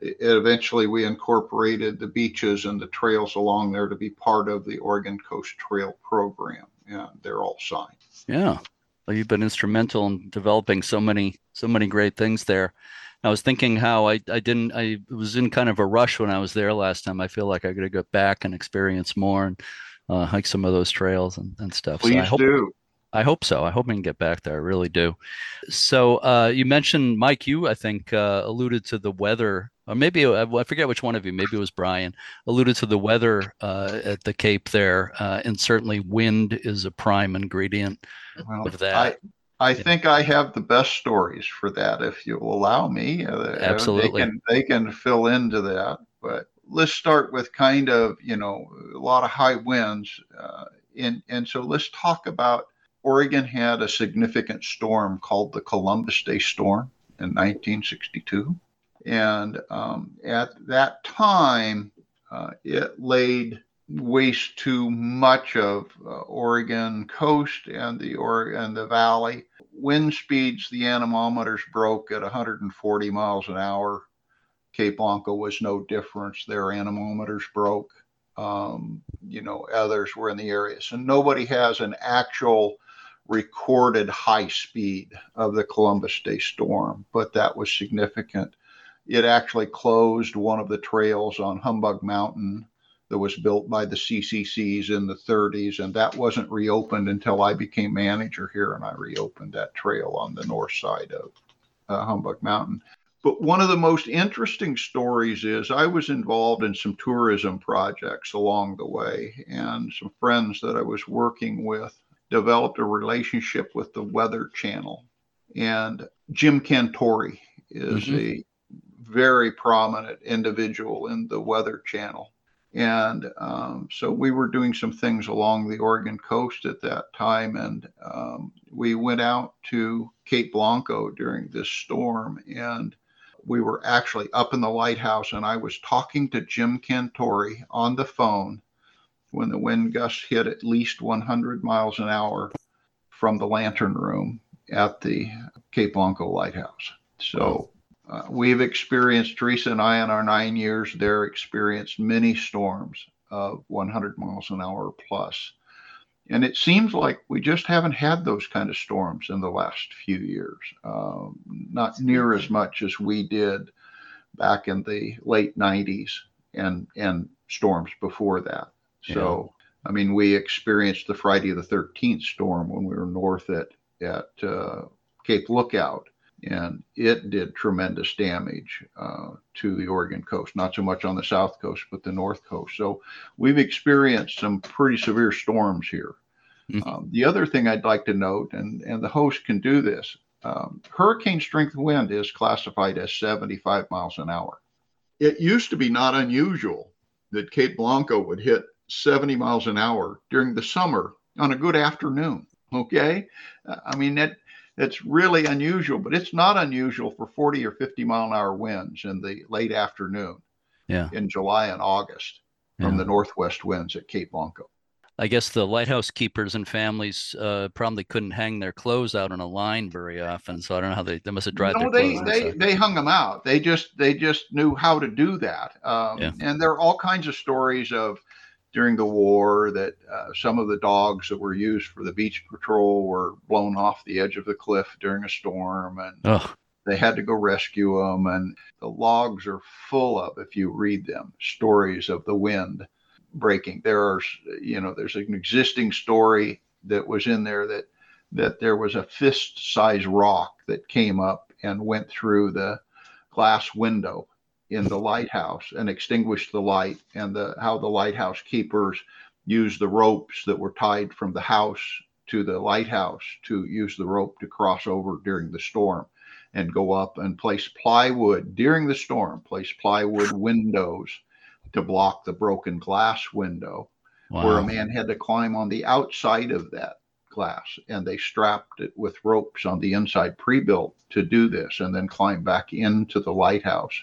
eventually we incorporated the beaches and the trails along there to be part of the Oregon Coast Trail program. And they're all signed. Yeah. Well, you've been instrumental in developing so many so many great things there. I was thinking how I, I didn't I was in kind of a rush when I was there last time. I feel like I got to go back and experience more and uh, hike some of those trails and, and stuff. So I Please hope do. I hope so. I hope I can get back there. I really do. So uh, you mentioned Mike. You I think uh, alluded to the weather, or maybe uh, I forget which one of you. Maybe it was Brian alluded to the weather uh, at the Cape there, uh, and certainly wind is a prime ingredient Well, of that. I, I Yeah. think I have the best stories for that if you will allow me. Uh, Absolutely. They can, they can fill into that. But let's start with kind of, you know, a lot of high winds. Uh, and, and so let's talk about Oregon had a significant storm called the Columbus Day Storm in 1962. And um, at that time, uh, it laid waste to much of uh, Oregon coast and the or and the valley. Wind speeds, the anemometers broke at 140 miles an hour. Cape Blanco was no difference. Their anemometers broke. Um, you know, others were in the area. So nobody has an actual recorded high speed of the Columbus Day storm, but that was significant. It actually closed one of the trails on Humbug Mountain that was built by the CCCs in the 30s, and that wasn't reopened until I became manager here, and I reopened that trail on the north side of uh, Humbug Mountain. But one of the most interesting stories is I was involved in some tourism projects along the way, and some friends that I was working with developed a relationship with the Weather Channel. And Jim Cantore is Mhm. a very prominent individual in the Weather Channel. And um, so we were doing some things along the Oregon coast at that time. And um, we went out to Cape Blanco during this storm. And we were actually up in the lighthouse. And I was talking to Jim Cantore on the phone when the wind gusts hit at least 100 miles an hour from the lantern room at the Cape Blanco lighthouse. So uh, we've experienced, Theresia and I, in our nine years there, experienced many storms of 100 miles an hour plus. And it seems like we just haven't had those kind of storms in the last few years, um, not near as much as we did back in the late 90s and, and storms before that. So, I mean, we experienced the Friday the 13th storm when we were north at, at uh, Cape Lookout and it did tremendous damage uh, to the Oregon coast, not so much on the south coast, but the north coast. So we've experienced some pretty severe storms here. Mhm. Um, the other thing I'd like to note, and, and the host can do this, um, hurricane strength wind is classified as 75 miles an hour. It used to be not unusual that Cape Blanco would hit 70 miles an hour during the summer on a good afternoon. Okay. Uh, I mean, that that's really unusual, but it's not unusual for 40 or 50 mile an hour winds in the late afternoon Yeah. in July and August from Yeah. the northwest winds at Cape Blanco. I guess the lighthouse keepers and families uh, probably couldn't hang their clothes out on a line very often. So I don't know how they, they must have dried No, their they, clothes. they, inside. they hung them out. They just they just knew how to do that. Um, Yeah. And there are all kinds of stories of during the war that uh, some of the dogs that were used for the beach patrol were blown off the edge of the cliff during a storm, and oh, they had to go rescue them. And the logs are full of, if you read them, stories of the wind breaking. There are, you know, there's an existing story that was in there that that there was a fist-sized rock that came up and went through the glass window in the lighthouse and extinguished the light, and the how the lighthouse keepers used the ropes that were tied from the house to the lighthouse to use the rope to cross over during the storm and go up and place plywood during the storm, place plywood windows to block the broken glass window, where a man had to climb on the outside of that glass. And they strapped it with ropes on the inside pre-built to do this and then climb back into the lighthouse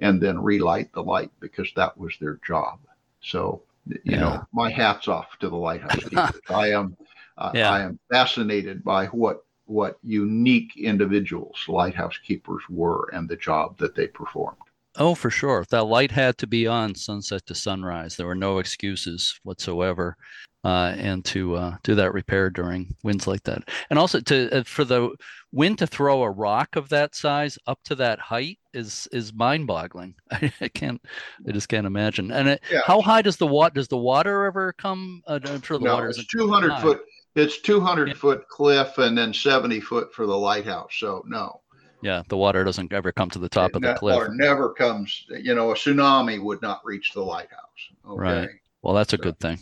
and then relight the light because that was their job. So, you Yeah. know, my hat's off to the lighthouse keepers. I am uh, Yeah. I am fascinated by what what unique individuals lighthouse keepers were and the job that they performed. Oh, for sure. That light had to be on sunset to sunrise. There were no excuses whatsoever, uh, and to uh, do that repair during winds like that, and also to uh, for the wind to throw a rock of that size up to that height is is mind-boggling. I, I can't, I just can't imagine. And it, Yeah. how high does the water? Does the water ever come? Uh, I'm sure the No, water isn't 200 high. foot. It's 200 Yeah. foot cliff and then 70 foot for the lighthouse. So no, Yeah, the water doesn't ever come to the top of the cliff. water never comes. You know, a tsunami would not reach the lighthouse. Okay. Right. Well, that's a So- good thing.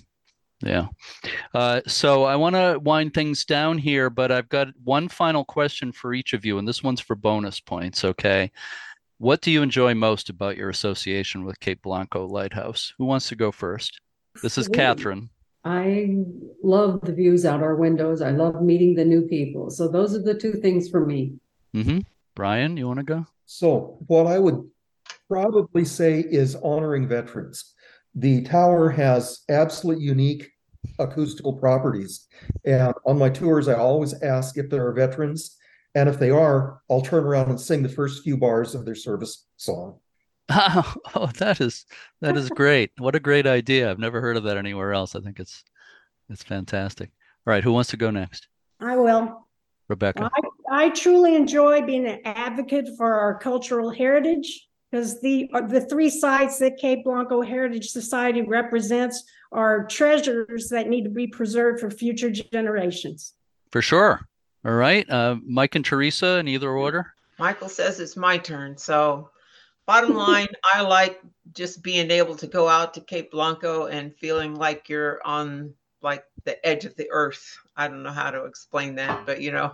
Yeah. Uh, so I want to wind things down here, but I've got one final question for each of you, and this one's for bonus points. Okay. What do you enjoy most about your association with Cape Blanco Lighthouse? Who wants to go first? This is Katherine. I love the views out our windows. I love meeting the new people. So those are the two things for me. Mm-hmm. Brian, you want to go? So what I would probably say is honoring veterans. The tower has absolutely unique acoustical properties. And on my tours, I always ask if there are veterans. And if they are, I'll turn around and sing the first few bars of their service song. Oh, that is that is great. What a great idea. I've never heard of that anywhere else. I think it's it's fantastic. All right, who wants to go next? I will. Rebecca. I, I truly enjoy being an advocate for our cultural heritage because the uh, the three sites that Cape Blanco Heritage Society represents are treasures that need to be preserved for future generations. For sure. All right. Uh, Mike and Theresia in either order. Michael says it's my turn. So, bottom line, I like just being able to go out to Cape Blanco and feeling like you're on like the edge of the earth. I don't know how to explain that, but you know,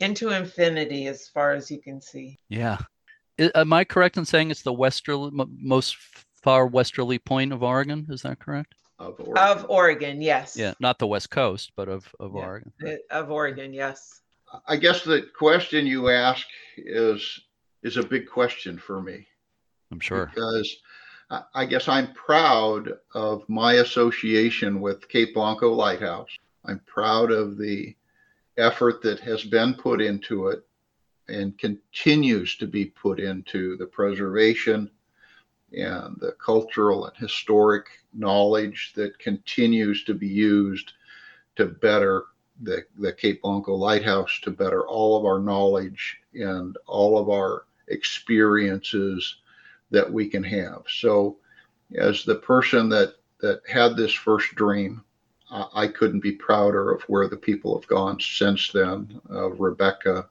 into infinity as far as you can see. Yeah. I- am I correct in saying it's the westerly, most far westerly point of Oregon? Is that correct? Of Oregon. Of Oregon, yes. Yeah, not the west coast, but of of Yeah. Oregon. Uh, Of Oregon, yes. I guess the question you ask is is a big question for me. I'm sure. because I- I guess I'm proud of my association with Cape Blanco Lighthouse. I'm proud of the effort that has been put into it and continues to be put into the preservation and the cultural and historic knowledge that continues to be used to better the, the Cape Blanco Lighthouse, to better all of our knowledge and all of our experiences that we can have. So, as the person that that had this first dream, I, couldn't be prouder of where the people have gone since then. Of Rebecca,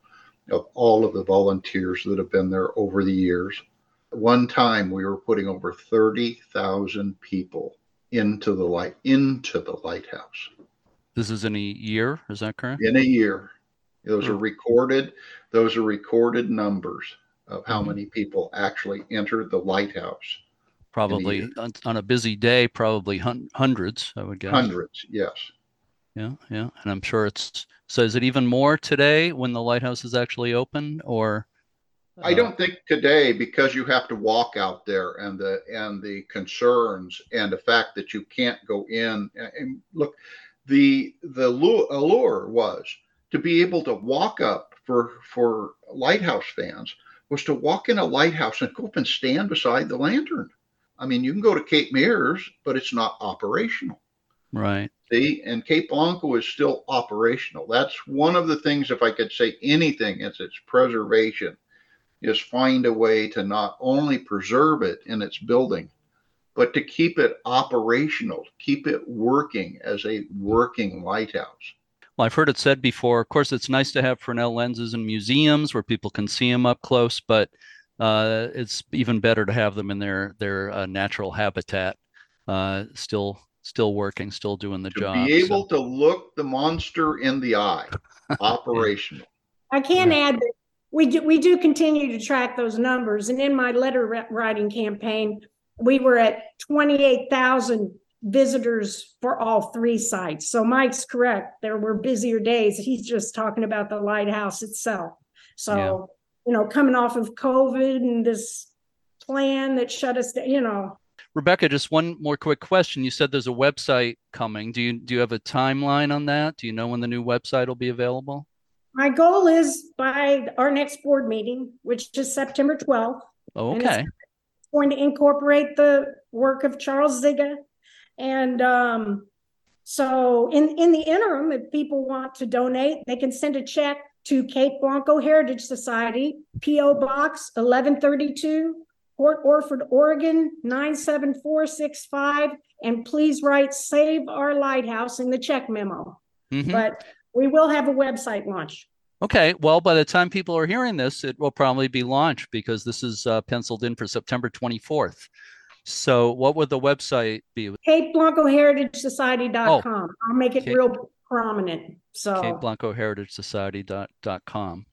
of all of the volunteers that have been there over the years. One time, we were putting over thirty thousand people into the light into the lighthouse This is in a year. Is that correct? in a year. Those are hmm. recorded. Those are recorded numbers of how many people actually entered the lighthouse. Probably on, on a busy day, probably hun- hundreds. I would guess. Hundreds, yes. yeah, yeah. And I'm sure it's so. Is it even more today when the lighthouse is actually open, or? I don't think today because you have to walk out there and the and the concerns and the fact that you can't go in and look the the allure was to be able to walk up for for lighthouse fans was to walk in a lighthouse and go up and stand beside the lantern. I mean, you can go to Cape Meares, but it's not operational. Right. See, and Cape Blanco is still operational. That's one of the things, if I could say anything, it's its preservation is find a way to not only preserve it in its building, but to keep it operational, keep it working as a working lighthouse. Well, I've heard it said before. Of course, it's nice to have Fresnel lenses in museums where people can see them up close, but uh, it's even better to have them in their their uh, natural habitat, uh, still still working, still doing the to job. Be able so. to look the monster in the eye, operational. I can yeah. add that we do, we do continue to track those numbers. And in my letter writing campaign, we were at 28,000 visitors for all three sites. So Mike's correct. There were busier days. He's just talking about the lighthouse itself. So, yeah. you know, coming off of COVID and this plan that shut us down, you know. Rebecca, just one more quick question. You said there's a website coming. Do you do you have a timeline on that? Do you know when the new website will be available? My goal is by our next board meeting, which is September 12th. Oh, okay. Going to incorporate the work of Charles Ziga. And um, so in, in the interim, if people want to donate, they can send a check to Cape Blanco Heritage Society, P.O. Box 1132, Port Orford, Oregon 97465. And please write Save Our Lighthouse in the check memo. Mm-hmm. But we will have a website launch. Okay. Well, by the time people are hearing this, it will probably be launched because this is uh, penciled in for September 24th. So, what would the website be? Cape Blanco Heritage Society.com. Oh, I'll make it Cape, real prominent. So, Cape Blanco Heritage Society.com.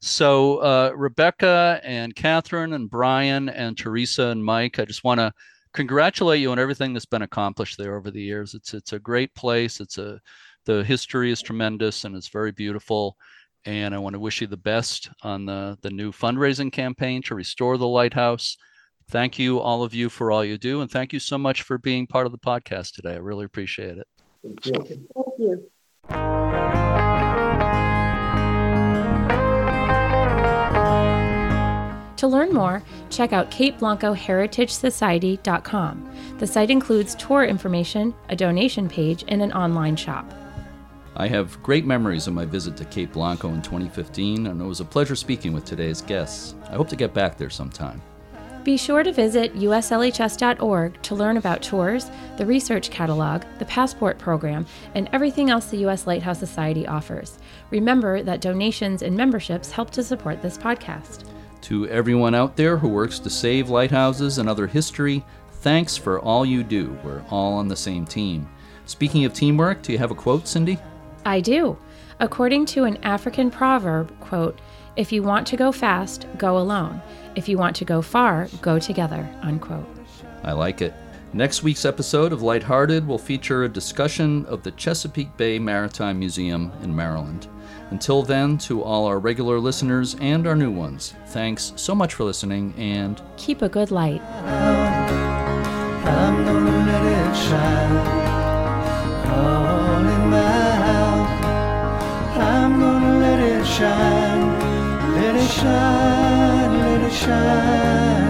So, uh, Rebecca and Katherine and Brian and Theresia and Mike, I just want to congratulate you on everything that's been accomplished there over the years. It's it's a great place. It's a the history is tremendous and it's very beautiful. And I want to wish you the best on the, the new fundraising campaign to restore the lighthouse. Thank you, all of you, for all you do. And thank you so much for being part of the podcast today. I really appreciate it. Thank you. Thank you. To learn more, check out CapeBlancoHeritageSociety.com. The site includes tour information, a donation page, and an online shop. I have great memories of my visit to Cape Blanco in 2015, and it was a pleasure speaking with today's guests. I hope to get back there sometime. Be sure to visit uslhs.org to learn about tours, the research catalog, the passport program, and everything else the U.S. Lighthouse Society offers. Remember that donations and memberships help to support this podcast. To everyone out there who works to save lighthouses and other history, thanks for all you do. We're all on the same team. Speaking of teamwork, do you have a quote, Cindy? I do. According to an African proverb, quote, if you want to go fast, go alone. If you want to go far, go together, unquote. I like it. Next week's episode of Lighthearted will feature a discussion of the Chesapeake Bay Maritime Museum in Maryland. Until then, to all our regular listeners and our new ones, thanks so much for listening and keep a good light. shine, let it shine, let it shine.